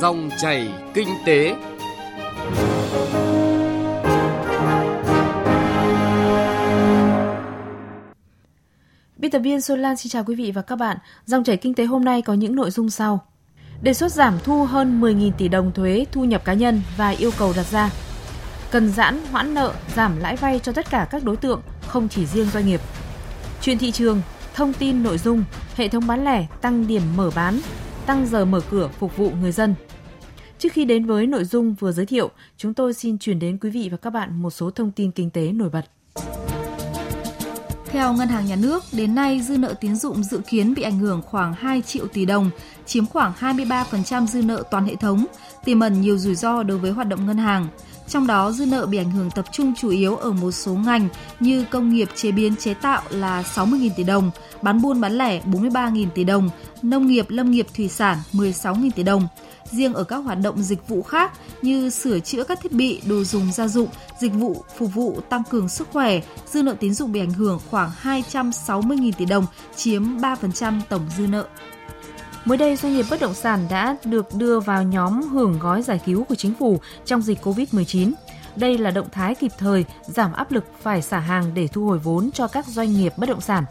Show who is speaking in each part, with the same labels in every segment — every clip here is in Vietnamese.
Speaker 1: Dòng chảy kinh tế.
Speaker 2: Biên tập viên Xuân Lan xin chào quý vị và các bạn. Dòng chảy kinh tế hôm nay có những nội dung sau. Đề xuất giảm thu hơn 10.000 tỷ đồng thuế thu nhập cá nhân và yêu cầu đặt ra. Cần giãn hoãn nợ, giảm lãi vay cho tất cả các đối tượng, không chỉ riêng doanh nghiệp. Chuyện thị trường, thông tin nội dung, hệ thống bán lẻ tăng điểm mở bán, tăng giờ mở cửa phục vụ người dân. Trước khi đến với nội dung vừa giới thiệu, chúng tôi xin chuyển đến quý vị và các bạn một số thông tin kinh tế nổi bật.
Speaker 3: Theo Ngân hàng Nhà nước, đến nay dư nợ tín dụng dự kiến bị ảnh hưởng khoảng 2 triệu tỷ đồng, chiếm khoảng 23% dư nợ toàn hệ thống, tiềm ẩn nhiều rủi ro đối với hoạt động ngân hàng. Trong đó, dư nợ bị ảnh hưởng tập trung chủ yếu ở một số ngành như công nghiệp chế biến chế tạo là 60.000 tỷ đồng, bán buôn bán lẻ 43.000 tỷ đồng, nông nghiệp lâm nghiệp thủy sản 16.000 tỷ đồng. Riêng ở các hoạt động dịch vụ khác như sửa chữa các thiết bị, đồ dùng gia dụng, dịch vụ phục vụ tăng cường sức khỏe, dư nợ tín dụng bị ảnh hưởng khoảng 260.000 tỷ đồng, chiếm 3% tổng dư nợ.
Speaker 2: Mới đây, doanh nghiệp bất động sản đã được đưa vào nhóm hưởng gói giải cứu của chính phủ trong dịch COVID-19. Đây là động thái kịp thời giảm áp lực phải xả hàng để thu hồi vốn cho các doanh nghiệp bất động sản.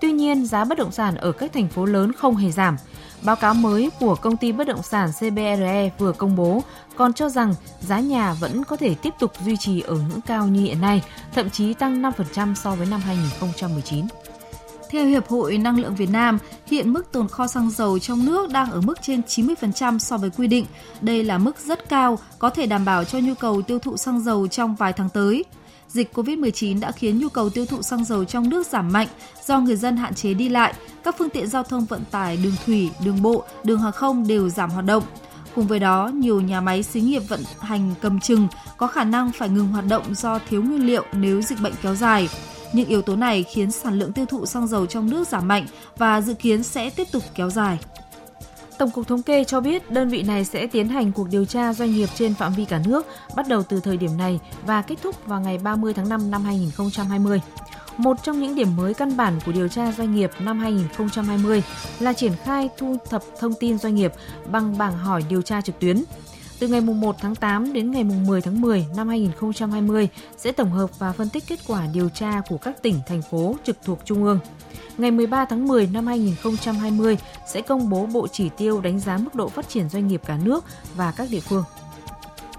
Speaker 2: Tuy nhiên, giá bất động sản ở các thành phố lớn không hề giảm. Báo cáo mới của công ty bất động sản CBRE vừa công bố còn cho rằng giá nhà vẫn có thể tiếp tục duy trì ở ngưỡng cao như hiện nay, thậm chí tăng 5% so với năm 2019.
Speaker 3: Theo Hiệp hội Năng lượng Việt Nam, hiện mức tồn kho xăng dầu trong nước đang ở mức trên 90% so với quy định. Đây là mức rất cao, có thể đảm bảo cho nhu cầu tiêu thụ xăng dầu trong vài tháng tới. Dịch COVID-19 đã khiến nhu cầu tiêu thụ xăng dầu trong nước giảm mạnh do người dân hạn chế đi lại, các phương tiện giao thông vận tải đường thủy, đường bộ, đường hàng không đều giảm hoạt động. Cùng với đó, nhiều nhà máy xí nghiệp vận hành cầm chừng có khả năng phải ngừng hoạt động do thiếu nguyên liệu nếu dịch bệnh kéo dài. Những yếu tố này khiến sản lượng tiêu thụ xăng dầu trong nước giảm mạnh và dự kiến sẽ tiếp tục kéo dài.
Speaker 2: Tổng cục Thống kê cho biết đơn vị này sẽ tiến hành cuộc điều tra doanh nghiệp trên phạm vi cả nước bắt đầu từ thời điểm này và kết thúc vào ngày 30 tháng 5 năm 2020. Một trong những điểm mới căn bản của điều tra doanh nghiệp năm 2020 là triển khai thu thập thông tin doanh nghiệp bằng bảng hỏi điều tra trực tuyến. Từ ngày 1 tháng 8 đến ngày 10 tháng 10 năm 2020 sẽ tổng hợp và phân tích kết quả điều tra của các tỉnh, thành phố trực thuộc Trung ương. Ngày 13 tháng 10 năm 2020 sẽ công bố bộ chỉ tiêu đánh giá mức độ phát triển doanh nghiệp cả nước và các địa phương.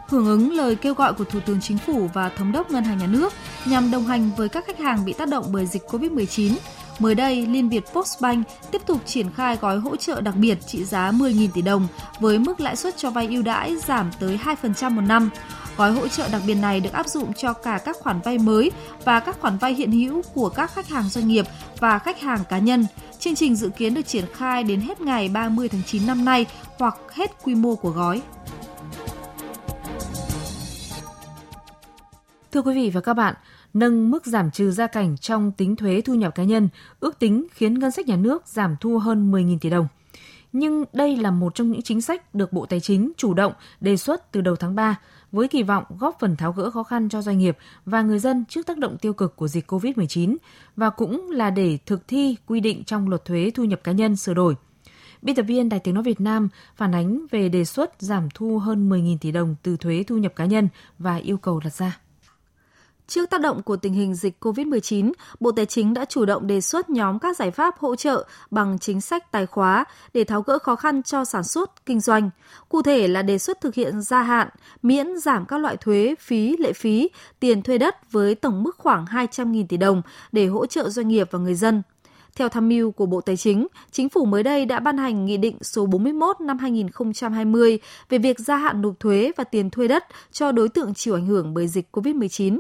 Speaker 3: Hưởng ứng lời kêu gọi của Thủ tướng Chính phủ và Thống đốc Ngân hàng Nhà nước nhằm đồng hành với các khách hàng bị tác động bởi dịch COVID-19, Mới đây, Liên Việt Postbank tiếp tục triển khai gói hỗ trợ đặc biệt trị giá 10.000 tỷ đồng với mức lãi suất cho vay ưu đãi giảm tới 2% một năm. Gói hỗ trợ đặc biệt này được áp dụng cho cả các khoản vay mới và các khoản vay hiện hữu của các khách hàng doanh nghiệp và khách hàng cá nhân. Chương trình dự kiến được triển khai đến hết ngày 30 tháng 9 năm nay hoặc hết quy mô của gói.
Speaker 2: Thưa quý vị và các bạn, nâng mức giảm trừ gia cảnh trong tính thuế thu nhập cá nhân, ước tính khiến ngân sách nhà nước giảm thu hơn 10.000 tỷ đồng. Nhưng đây là một trong những chính sách được Bộ Tài chính chủ động đề xuất từ đầu tháng 3 với kỳ vọng góp phần tháo gỡ khó khăn cho doanh nghiệp và người dân trước tác động tiêu cực của dịch COVID-19 và cũng là để thực thi quy định trong luật thuế thu nhập cá nhân sửa đổi. Biên tập viên Đài Tiếng Nói Việt Nam phản ánh về đề xuất giảm thu hơn 10.000 tỷ đồng từ thuế thu nhập cá nhân và yêu cầu đặt ra.
Speaker 3: Trước tác động của tình hình dịch COVID-19, Bộ Tài chính đã chủ động đề xuất nhóm các giải pháp hỗ trợ bằng chính sách tài khóa để tháo gỡ khó khăn cho sản xuất, kinh doanh. Cụ thể là đề xuất thực hiện gia hạn, miễn giảm các loại thuế, phí, lệ phí, tiền thuê đất với tổng mức khoảng 200.000 tỷ đồng để hỗ trợ doanh nghiệp và người dân. Theo tham mưu của Bộ Tài chính, Chính phủ mới đây đã ban hành Nghị định số 41 năm 2020 về việc gia hạn nộp thuế và tiền thuê đất cho đối tượng chịu ảnh hưởng bởi dịch COVID-19.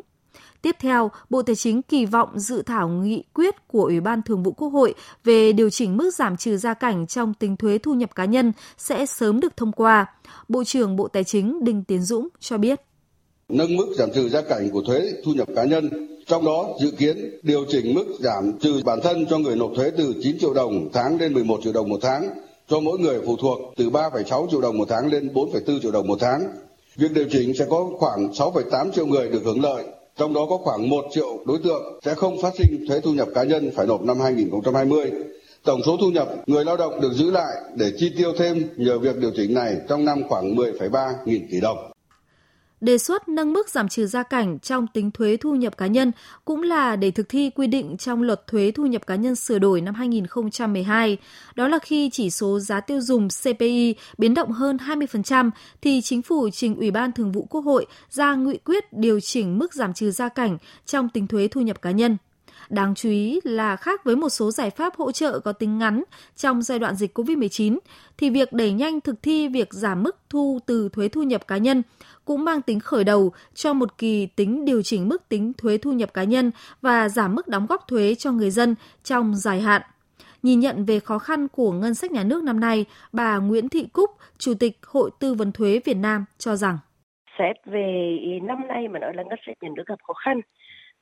Speaker 3: Tiếp theo, Bộ Tài chính kỳ vọng dự thảo nghị quyết của Ủy ban Thường vụ Quốc hội về điều chỉnh mức giảm trừ gia cảnh trong tính thuế thu nhập cá nhân sẽ sớm được thông qua. Bộ trưởng Bộ Tài chính Đinh Tiến Dũng cho biết.
Speaker 4: Nâng mức giảm trừ gia cảnh của thuế thu nhập cá nhân, trong đó dự kiến điều chỉnh mức giảm trừ bản thân cho người nộp thuế từ 9 triệu đồng tháng lên 11 triệu đồng một tháng, cho mỗi người phụ thuộc từ 3,6 triệu đồng một tháng lên 4,4 triệu đồng một tháng. Việc điều chỉnh sẽ có khoảng 6,8 triệu người được hưởng lợi trong đó có khoảng 1 triệu đối tượng sẽ không phát sinh thuế thu nhập cá nhân phải nộp năm 2020.
Speaker 5: Tổng số thu nhập người lao động được giữ lại để chi tiêu thêm nhờ việc điều chỉnh này trong năm khoảng 10,3 nghìn tỷ đồng.
Speaker 3: Đề xuất nâng mức giảm trừ gia cảnh trong tính thuế thu nhập cá nhân cũng là để thực thi quy định trong luật thuế thu nhập cá nhân sửa đổi năm 2012. Đó là khi chỉ số giá tiêu dùng CPI biến động hơn 20% thì chính phủ trình Ủy ban Thường vụ Quốc hội ra nghị quyết điều chỉnh mức giảm trừ gia cảnh trong tính thuế thu nhập cá nhân. Đáng chú ý là khác với một số giải pháp hỗ trợ có tính ngắn trong giai đoạn dịch COVID-19, thì việc đẩy nhanh thực thi việc giảm mức thu từ thuế thu nhập cá nhân cũng mang tính khởi đầu cho một kỳ tính điều chỉnh mức tính thuế thu nhập cá nhân và giảm mức đóng góp thuế cho người dân trong dài hạn. Nhìn nhận về khó khăn của ngân sách nhà nước năm nay, bà Nguyễn Thị Cúc, Chủ tịch Hội Tư vấn Thuế Việt Nam cho rằng
Speaker 6: Xét về năm nay mà nói là ngân sách nhà nước gặp khó khăn,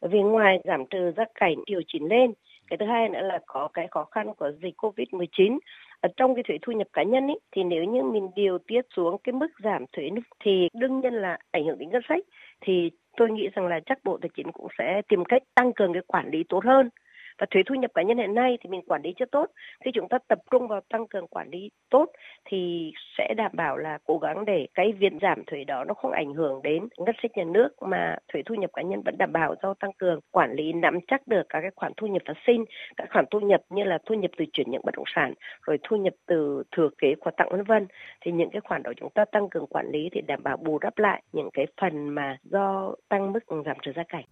Speaker 6: vì ngoài giảm trừ gia cảnh điều chỉnh lên, cái thứ hai nữa là có cái khó khăn của dịch Covid-19 ở trong cái thuế thu nhập cá nhân ý, thì nếu như mình điều tiết xuống cái mức giảm thuế thì đương nhiên là ảnh hưởng đến ngân sách. Thì tôi nghĩ rằng là chắc bộ tài chính cũng sẽ tìm cách tăng cường cái quản lý tốt hơn và thuế thu nhập cá nhân hiện nay thì mình quản lý chưa tốt. Khi chúng ta tập trung vào tăng cường quản lý tốt thì sẽ đảm bảo là cố gắng để cái việc giảm thuế đó nó không ảnh hưởng đến ngân sách nhà nước mà thuế thu nhập cá nhân vẫn đảm bảo do tăng cường quản lý, nắm chắc được các cái khoản thu nhập phát sinh, các khoản thu nhập như là thu nhập từ chuyển nhượng bất động sản, rồi thu nhập từ thừa kế quà tặng vân vân. Thì những cái khoản đó chúng ta tăng cường quản lý thì đảm bảo bù đắp lại những cái phần mà do tăng mức giảm trừ gia cảnh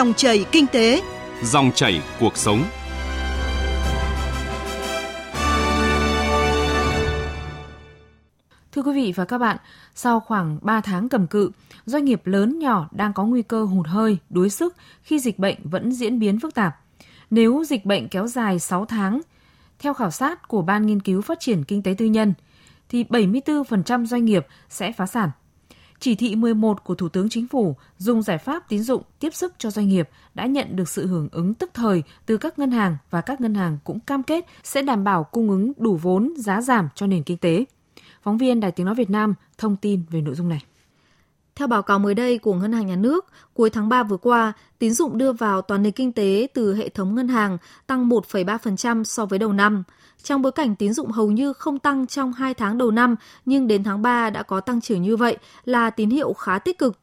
Speaker 7: Dòng chảy kinh tế,
Speaker 1: Dòng chảy cuộc sống.
Speaker 2: Thưa quý vị và các bạn, sau khoảng 3 tháng cầm cự, doanh nghiệp lớn nhỏ đang có nguy cơ hụt hơi, đuối sức khi dịch bệnh vẫn diễn biến phức tạp. Nếu dịch bệnh kéo dài 6 tháng, theo khảo sát của Ban Nghiên cứu Phát triển Kinh tế Tư nhân, thì 74% doanh nghiệp sẽ phá sản. Chỉ thị 11 của Thủ tướng Chính phủ dùng giải pháp tín dụng tiếp sức cho doanh nghiệp đã nhận được sự hưởng ứng tức thời từ các ngân hàng và các ngân hàng cũng cam kết sẽ đảm bảo cung ứng đủ vốn giá giảm cho nền kinh tế. Phóng viên Đài Tiếng Nói Việt Nam thông tin về nội dung này.
Speaker 3: Theo báo cáo mới đây của Ngân hàng Nhà nước, cuối tháng 3 vừa qua, tín dụng đưa vào toàn nền kinh tế từ hệ thống ngân hàng tăng 1,3% so với đầu năm. Trong bối cảnh tín dụng hầu như không tăng trong 2 tháng đầu năm, nhưng đến tháng 3 đã có tăng trưởng như vậy là tín hiệu khá tích cực.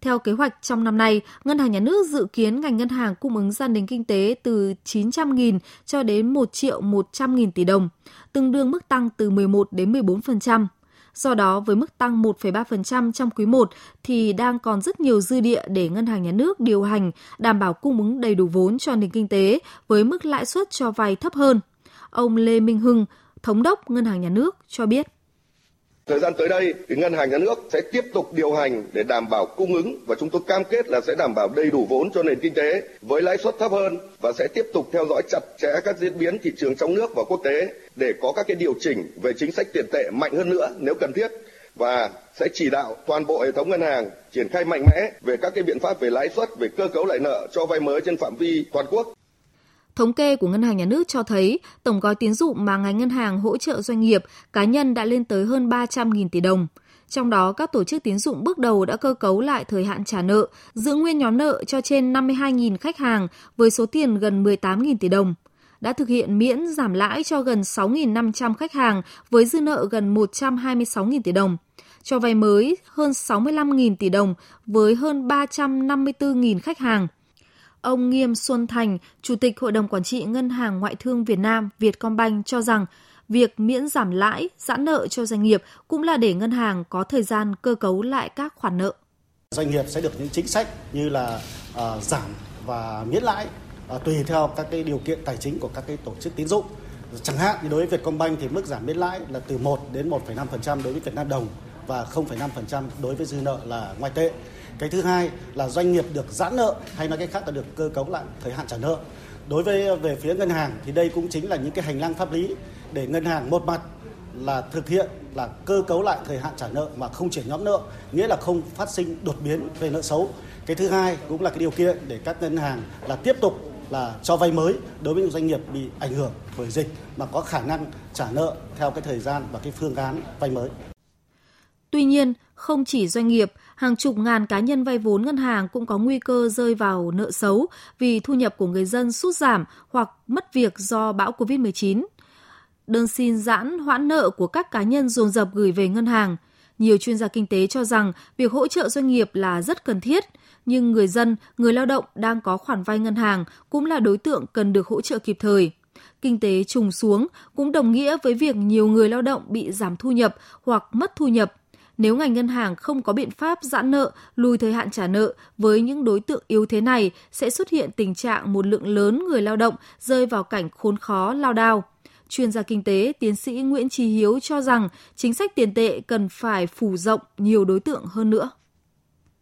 Speaker 3: Theo kế hoạch trong năm nay, Ngân hàng Nhà nước dự kiến ngành ngân hàng cung ứng ra nền kinh tế từ 900.000 cho đến 1 triệu 100.000 tỷ đồng, tương đương mức tăng từ 11 đến 14%. Do đó, với mức tăng 1,3% trong quý 1 thì đang còn rất nhiều dư địa để ngân hàng nhà nước điều hành, đảm bảo cung ứng đầy đủ vốn cho nền kinh tế với mức lãi suất cho vay thấp hơn. Ông Lê Minh Hưng, thống đốc Ngân hàng Nhà nước cho biết.
Speaker 5: Thời gian tới đây, thì ngân hàng nhà nước sẽ tiếp tục điều hành để đảm bảo cung ứng và chúng tôi cam kết là sẽ đảm bảo đầy đủ vốn cho nền kinh tế với lãi suất thấp hơn và sẽ tiếp tục theo dõi chặt chẽ các diễn biến thị trường trong nước và quốc tế để có các cái điều chỉnh về chính sách tiền tệ mạnh hơn nữa nếu cần thiết và sẽ chỉ đạo toàn bộ hệ thống ngân hàng triển khai mạnh mẽ về các cái biện pháp về lãi suất, về cơ cấu lại nợ cho vay mới trên phạm vi toàn quốc.
Speaker 3: Thống kê của Ngân hàng Nhà nước cho thấy tổng gói tín dụng mà ngành ngân hàng hỗ trợ doanh nghiệp, cá nhân đã lên tới hơn 300.000 tỷ đồng. Trong đó, các tổ chức tín dụng bước đầu đã cơ cấu lại thời hạn trả nợ, giữ nguyên nhóm nợ cho trên 52.000 khách hàng với số tiền gần 18.000 tỷ đồng. Đã thực hiện miễn giảm lãi cho gần 6.500 khách hàng với dư nợ gần 126.000 tỷ đồng. Cho vay mới hơn 65.000 tỷ đồng với hơn 354.000 khách hàng Ông Nghiêm Xuân Thành, Chủ tịch Hội đồng Quản trị Ngân hàng Ngoại thương Việt Nam Vietcombank cho rằng việc miễn giảm lãi, giãn nợ cho doanh nghiệp cũng là để ngân hàng có thời gian cơ cấu lại các khoản nợ.
Speaker 8: Doanh nghiệp sẽ được những chính sách như là uh, giảm và miễn lãi uh, tùy theo các cái điều kiện tài chính của các cái tổ chức tín dụng. Chẳng hạn như đối với Vietcombank thì mức giảm miễn lãi là từ 1 đến 1,5% đối với Việt Nam đồng và 0,5% đối với dư nợ là ngoại tệ. Cái thứ hai là doanh nghiệp được giãn nợ hay nói cách khác là được cơ cấu lại thời hạn trả nợ. Đối với về phía ngân hàng thì đây cũng chính là những cái hành lang pháp lý để ngân hàng một mặt là thực hiện là cơ cấu lại thời hạn trả nợ mà không chuyển nhóm nợ, nghĩa là không phát sinh đột biến về nợ xấu. Cái thứ hai cũng là cái điều kiện để các ngân hàng là tiếp tục là cho vay mới đối với những doanh nghiệp bị ảnh hưởng bởi dịch mà có khả năng trả nợ theo cái thời gian và cái phương án vay mới.
Speaker 3: Tuy nhiên, không chỉ doanh nghiệp, hàng chục ngàn cá nhân vay vốn ngân hàng cũng có nguy cơ rơi vào nợ xấu vì thu nhập của người dân sút giảm hoặc mất việc do bão COVID-19. Đơn xin giãn hoãn nợ của các cá nhân dồn dập gửi về ngân hàng. Nhiều chuyên gia kinh tế cho rằng việc hỗ trợ doanh nghiệp là rất cần thiết, nhưng người dân, người lao động đang có khoản vay ngân hàng cũng là đối tượng cần được hỗ trợ kịp thời kinh tế trùng xuống cũng đồng nghĩa với việc nhiều người lao động bị giảm thu nhập hoặc mất thu nhập. Nếu ngành ngân hàng không có biện pháp giãn nợ, lùi thời hạn trả nợ với những đối tượng yếu thế này sẽ xuất hiện tình trạng một lượng lớn người lao động rơi vào cảnh khốn khó lao đao. Chuyên gia kinh tế tiến sĩ Nguyễn Trí Hiếu cho rằng chính sách tiền tệ cần phải phủ rộng nhiều đối tượng hơn nữa.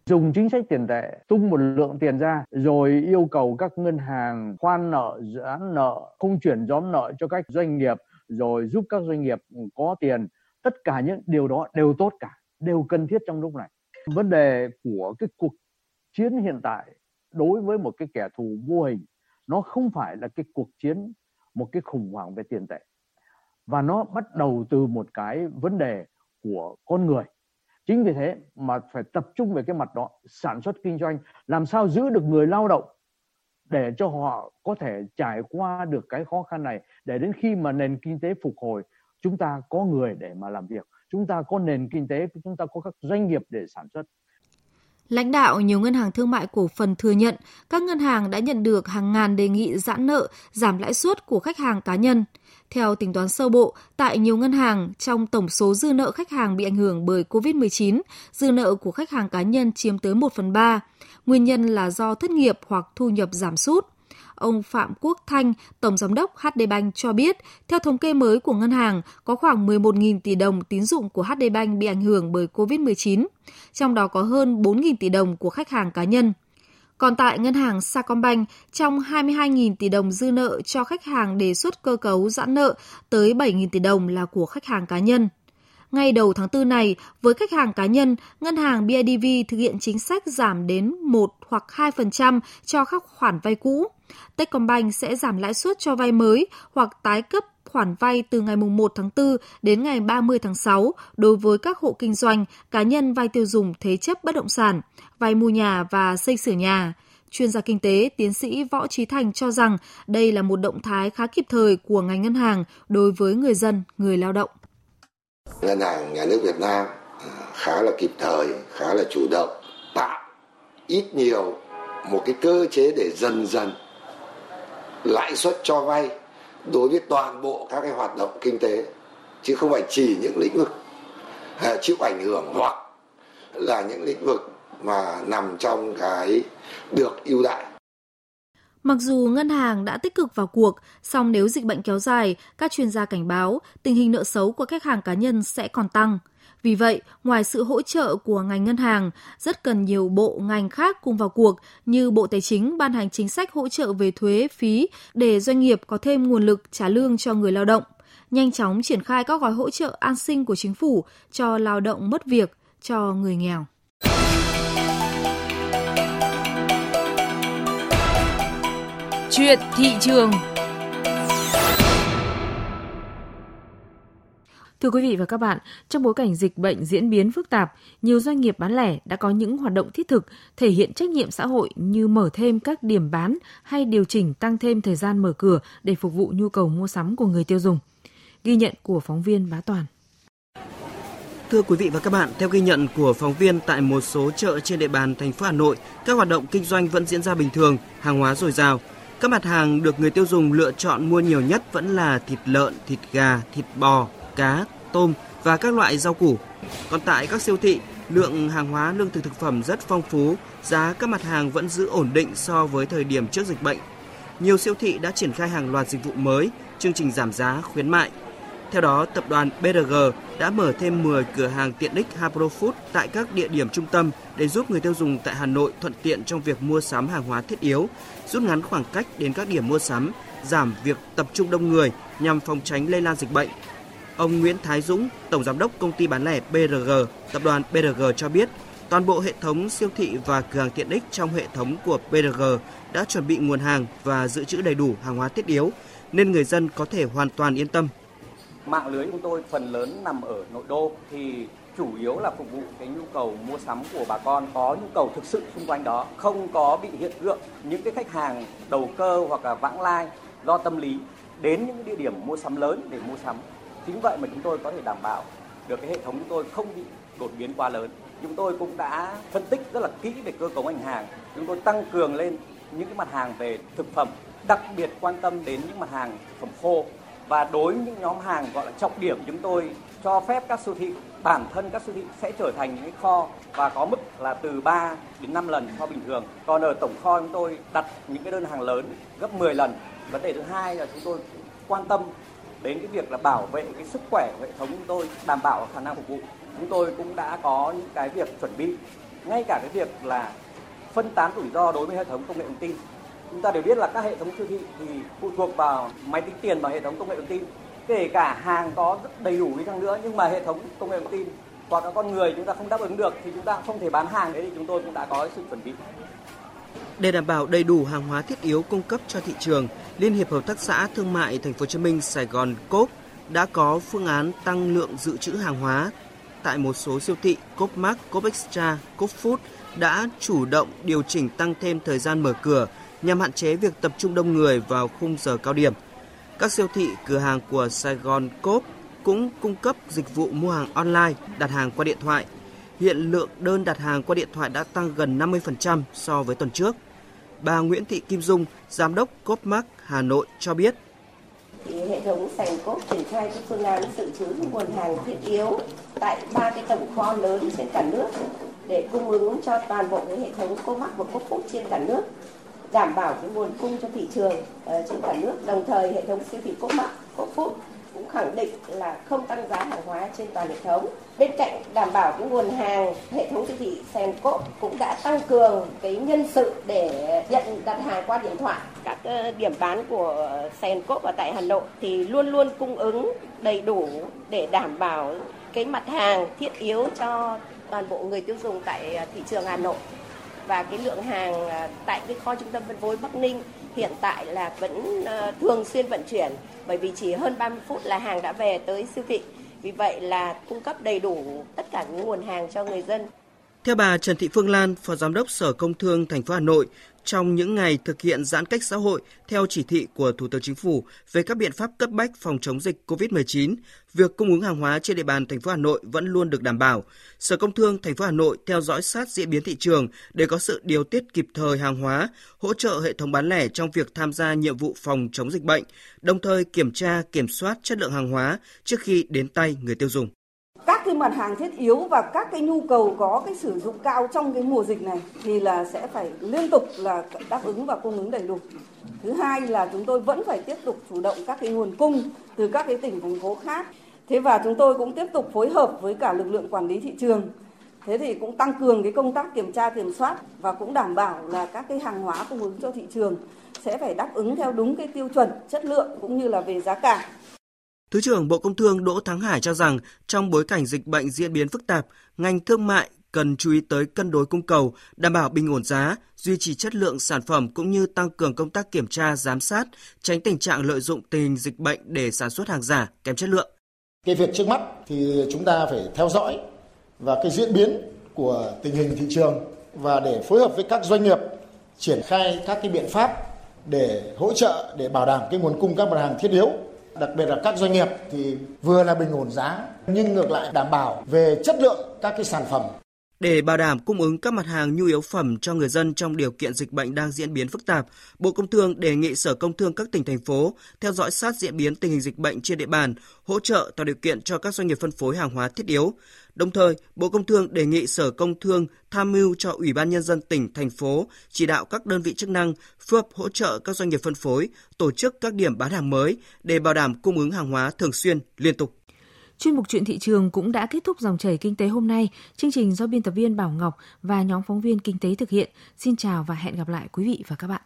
Speaker 9: Dùng chính sách tiền tệ tung một lượng tiền ra rồi yêu cầu các ngân hàng khoan nợ giãn nợ không chuyển nhóm nợ cho các doanh nghiệp rồi giúp các doanh nghiệp có tiền. Tất cả những điều đó đều tốt cả đều cần thiết trong lúc này. Vấn đề của cái cuộc chiến hiện tại đối với một cái kẻ thù vô hình, nó không phải là cái cuộc chiến một cái khủng hoảng về tiền tệ, và nó bắt đầu từ một cái vấn đề của con người. Chính vì thế mà phải tập trung về cái mặt đó, sản xuất kinh doanh, làm sao giữ được người lao động để cho họ có thể trải qua được cái khó khăn này, để đến khi mà nền kinh tế phục hồi, chúng ta có người để mà làm việc chúng ta có nền kinh tế chúng ta có các doanh nghiệp để sản xuất
Speaker 3: Lãnh đạo nhiều ngân hàng thương mại cổ phần thừa nhận các ngân hàng đã nhận được hàng ngàn đề nghị giãn nợ, giảm lãi suất của khách hàng cá nhân. Theo tính toán sơ bộ, tại nhiều ngân hàng, trong tổng số dư nợ khách hàng bị ảnh hưởng bởi COVID-19, dư nợ của khách hàng cá nhân chiếm tới 1 phần 3. Nguyên nhân là do thất nghiệp hoặc thu nhập giảm sút. Ông Phạm Quốc Thanh, Tổng Giám đốc HD Bank cho biết, theo thống kê mới của ngân hàng, có khoảng 11.000 tỷ đồng tín dụng của HD Bank bị ảnh hưởng bởi COVID-19, trong đó có hơn 4.000 tỷ đồng của khách hàng cá nhân. Còn tại ngân hàng Sacombank, trong 22.000 tỷ đồng dư nợ cho khách hàng đề xuất cơ cấu giãn nợ, tới 7.000 tỷ đồng là của khách hàng cá nhân. Ngay đầu tháng 4 này, với khách hàng cá nhân, ngân hàng BIDV thực hiện chính sách giảm đến 1 hoặc 2% cho các khoản vay cũ. Techcombank sẽ giảm lãi suất cho vay mới hoặc tái cấp khoản vay từ ngày 1 tháng 4 đến ngày 30 tháng 6 đối với các hộ kinh doanh, cá nhân vay tiêu dùng thế chấp bất động sản, vay mua nhà và xây sửa nhà. Chuyên gia kinh tế tiến sĩ Võ Trí Thành cho rằng đây là một động thái khá kịp thời của ngành ngân hàng đối với người dân, người lao động.
Speaker 10: Ngân hàng Nhà nước Việt Nam à, khá là kịp thời, khá là chủ động, tạo ít nhiều một cái cơ chế để dần dần lãi suất cho vay đối với toàn bộ các cái hoạt động kinh tế chứ không phải chỉ những lĩnh vực à, chịu ảnh hưởng hoặc là những lĩnh vực mà nằm trong cái được ưu đãi.
Speaker 3: Mặc dù ngân hàng đã tích cực vào cuộc, song nếu dịch bệnh kéo dài, các chuyên gia cảnh báo tình hình nợ xấu của khách hàng cá nhân sẽ còn tăng. Vì vậy, ngoài sự hỗ trợ của ngành ngân hàng, rất cần nhiều bộ ngành khác cùng vào cuộc như Bộ Tài chính ban hành chính sách hỗ trợ về thuế, phí để doanh nghiệp có thêm nguồn lực trả lương cho người lao động, nhanh chóng triển khai các gói hỗ trợ an sinh của chính phủ cho lao động mất việc, cho người nghèo.
Speaker 2: Chuyện thị trường Thưa quý vị và các bạn, trong bối cảnh dịch bệnh diễn biến phức tạp, nhiều doanh nghiệp bán lẻ đã có những hoạt động thiết thực thể hiện trách nhiệm xã hội như mở thêm các điểm bán hay điều chỉnh tăng thêm thời gian mở cửa để phục vụ nhu cầu mua sắm của người tiêu dùng. Ghi nhận của phóng viên Bá Toàn.
Speaker 11: Thưa quý vị và các bạn, theo ghi nhận của phóng viên tại một số chợ trên địa bàn thành phố Hà Nội, các hoạt động kinh doanh vẫn diễn ra bình thường, hàng hóa dồi dào. Các mặt hàng được người tiêu dùng lựa chọn mua nhiều nhất vẫn là thịt lợn, thịt gà, thịt bò, cá, tôm và các loại rau củ. Còn tại các siêu thị, lượng hàng hóa lương thực thực phẩm rất phong phú, giá các mặt hàng vẫn giữ ổn định so với thời điểm trước dịch bệnh. Nhiều siêu thị đã triển khai hàng loạt dịch vụ mới, chương trình giảm giá, khuyến mại. Theo đó, tập đoàn BRG đã mở thêm 10 cửa hàng tiện ích Hapro Food tại các địa điểm trung tâm để giúp người tiêu dùng tại Hà Nội thuận tiện trong việc mua sắm hàng hóa thiết yếu, rút ngắn khoảng cách đến các điểm mua sắm, giảm việc tập trung đông người nhằm phòng tránh lây lan dịch bệnh Ông Nguyễn Thái Dũng, Tổng Giám đốc Công ty bán lẻ BRG, Tập đoàn BRG cho biết, toàn bộ hệ thống siêu thị và cửa hàng tiện ích trong hệ thống của BRG đã chuẩn bị nguồn hàng và dự trữ đầy đủ hàng hóa thiết yếu, nên người dân có thể hoàn toàn yên tâm.
Speaker 12: Mạng lưới của tôi phần lớn nằm ở nội đô thì chủ yếu là phục vụ cái nhu cầu mua sắm của bà con có nhu cầu thực sự xung quanh đó, không có bị hiện tượng những cái khách hàng đầu cơ hoặc là vãng lai do tâm lý đến những địa điểm mua sắm lớn để mua sắm. Chính vậy mà chúng tôi có thể đảm bảo được cái hệ thống chúng tôi không bị đột biến quá lớn. Chúng tôi cũng đã phân tích rất là kỹ về cơ cấu ngành hàng. Chúng tôi tăng cường lên những cái mặt hàng về thực phẩm, đặc biệt quan tâm đến những mặt hàng thực phẩm khô và đối với những nhóm hàng gọi là trọng điểm chúng tôi cho phép các siêu thị bản thân các siêu thị sẽ trở thành những cái kho và có mức là từ 3 đến 5 lần kho bình thường. Còn ở tổng kho chúng tôi đặt những cái đơn hàng lớn gấp 10 lần. Vấn đề thứ hai là chúng tôi quan tâm đến cái việc là bảo vệ cái sức khỏe của hệ thống chúng tôi, đảm bảo khả năng phục vụ. Chúng tôi cũng đã có những cái việc chuẩn bị ngay cả cái việc là phân tán rủi ro đối với hệ thống công nghệ thông tin. Chúng ta đều biết là các hệ thống siêu thị thì phụ thuộc vào máy tính tiền và hệ thống công nghệ thông tin. Kể cả hàng có rất đầy đủ đi chăng nữa nhưng mà hệ thống công nghệ thông tin hoặc là con người chúng ta không đáp ứng được thì chúng ta không thể bán hàng đấy thì chúng tôi cũng đã có sự chuẩn bị.
Speaker 11: Để đảm bảo đầy đủ hàng hóa thiết yếu cung cấp cho thị trường, Liên hiệp Hợp tác xã Thương mại Thành phố Hồ Chí Minh Sài Gòn Cốp đã có phương án tăng lượng dự trữ hàng hóa tại một số siêu thị Cốp Mart, Cốp Extra, Cốp Food đã chủ động điều chỉnh tăng thêm thời gian mở cửa nhằm hạn chế việc tập trung đông người vào khung giờ cao điểm. Các siêu thị, cửa hàng của Sài Gòn Coop cũng cung cấp dịch vụ mua hàng online, đặt hàng qua điện thoại. Hiện lượng đơn đặt hàng qua điện thoại đã tăng gần 50% so với tuần trước. Bà Nguyễn Thị Kim Dung, Giám đốc Coop Hà Nội cho biết.
Speaker 13: Hệ thống sành Cốt triển khai các phương án dự trữ nguồn hàng thiết yếu tại ba cái tổng kho lớn trên cả nước để cung ứng cho toàn bộ cái hệ thống Comac và Coop trên cả nước đảm bảo cái nguồn cung cho thị trường uh, trên cả nước đồng thời hệ thống siêu thị Comac Coop cũng khẳng định là không tăng giá hàng hóa trên toàn hệ thống. Bên cạnh đảm bảo cái nguồn hàng, hệ thống siêu thị Senco cũng đã tăng cường cái nhân sự để nhận đặt hàng qua điện thoại. Các ờ, điểm bán của Senco ở tại Hà Nội thì luôn luôn cung ứng đầy đủ để đảm bảo cái mặt hàng thiết yếu cho toàn bộ người tiêu dùng tại ờ, thị trường Hà Nội và cái lượng hàng à, tại cái kho trung tâm phân phối Bắc Ninh hiện tại là vẫn à, thường xuyên vận chuyển bởi vì chỉ hơn 30 phút là hàng đã về tới siêu thị. Vì vậy là cung cấp đầy đủ tất cả những nguồn hàng cho người dân.
Speaker 11: Theo bà Trần Thị Phương Lan, Phó Giám đốc Sở Công Thương thành phố Hà Nội, trong những ngày thực hiện giãn cách xã hội theo chỉ thị của Thủ tướng Chính phủ về các biện pháp cấp bách phòng chống dịch COVID-19, việc cung ứng hàng hóa trên địa bàn thành phố Hà Nội vẫn luôn được đảm bảo. Sở Công Thương thành phố Hà Nội theo dõi sát diễn biến thị trường để có sự điều tiết kịp thời hàng hóa, hỗ trợ hệ thống bán lẻ trong việc tham gia nhiệm vụ phòng chống dịch bệnh, đồng thời kiểm tra, kiểm soát chất lượng hàng hóa trước khi đến tay người tiêu dùng
Speaker 14: các cái mặt hàng thiết yếu và các cái nhu cầu có cái sử dụng cao trong cái mùa dịch này thì là sẽ phải liên tục là đáp ứng và cung ứng đầy đủ. Thứ hai là chúng tôi vẫn phải tiếp tục chủ động các cái nguồn cung từ các cái tỉnh, thành phố khác. Thế và chúng tôi cũng tiếp tục phối hợp với cả lực lượng quản lý thị trường. Thế thì cũng tăng cường cái công tác kiểm tra, kiểm soát và cũng đảm bảo là các cái hàng hóa cung ứng cho thị trường sẽ phải đáp ứng theo đúng cái tiêu chuẩn, chất lượng cũng như là về giá cả.
Speaker 11: Thứ trưởng Bộ Công Thương Đỗ Thắng Hải cho rằng trong bối cảnh dịch bệnh diễn biến phức tạp, ngành thương mại cần chú ý tới cân đối cung cầu, đảm bảo bình ổn giá, duy trì chất lượng sản phẩm cũng như tăng cường công tác kiểm tra, giám sát, tránh tình trạng lợi dụng tình hình dịch bệnh để sản xuất hàng giả, kém chất lượng.
Speaker 15: Cái việc trước mắt thì chúng ta phải theo dõi và cái diễn biến của tình hình thị trường và để phối hợp với các doanh nghiệp triển khai các cái biện pháp để hỗ trợ để bảo đảm cái nguồn cung các mặt hàng thiết yếu đặc biệt là các doanh nghiệp thì vừa là bình ổn giá, nhưng ngược lại đảm bảo về chất lượng các cái sản phẩm.
Speaker 11: Để bảo đảm cung ứng các mặt hàng nhu yếu phẩm cho người dân trong điều kiện dịch bệnh đang diễn biến phức tạp, Bộ Công Thương đề nghị Sở Công Thương các tỉnh thành phố theo dõi sát diễn biến tình hình dịch bệnh trên địa bàn, hỗ trợ tạo điều kiện cho các doanh nghiệp phân phối hàng hóa thiết yếu. Đồng thời, Bộ Công Thương đề nghị Sở Công Thương tham mưu cho Ủy ban Nhân dân tỉnh, thành phố chỉ đạo các đơn vị chức năng phối hợp hỗ trợ các doanh nghiệp phân phối, tổ chức các điểm bán hàng mới để bảo đảm cung ứng hàng hóa thường xuyên, liên tục.
Speaker 2: Chuyên mục chuyện thị trường cũng đã kết thúc dòng chảy kinh tế hôm nay. Chương trình do biên tập viên Bảo Ngọc và nhóm phóng viên kinh tế thực hiện. Xin chào và hẹn gặp lại quý vị và các bạn.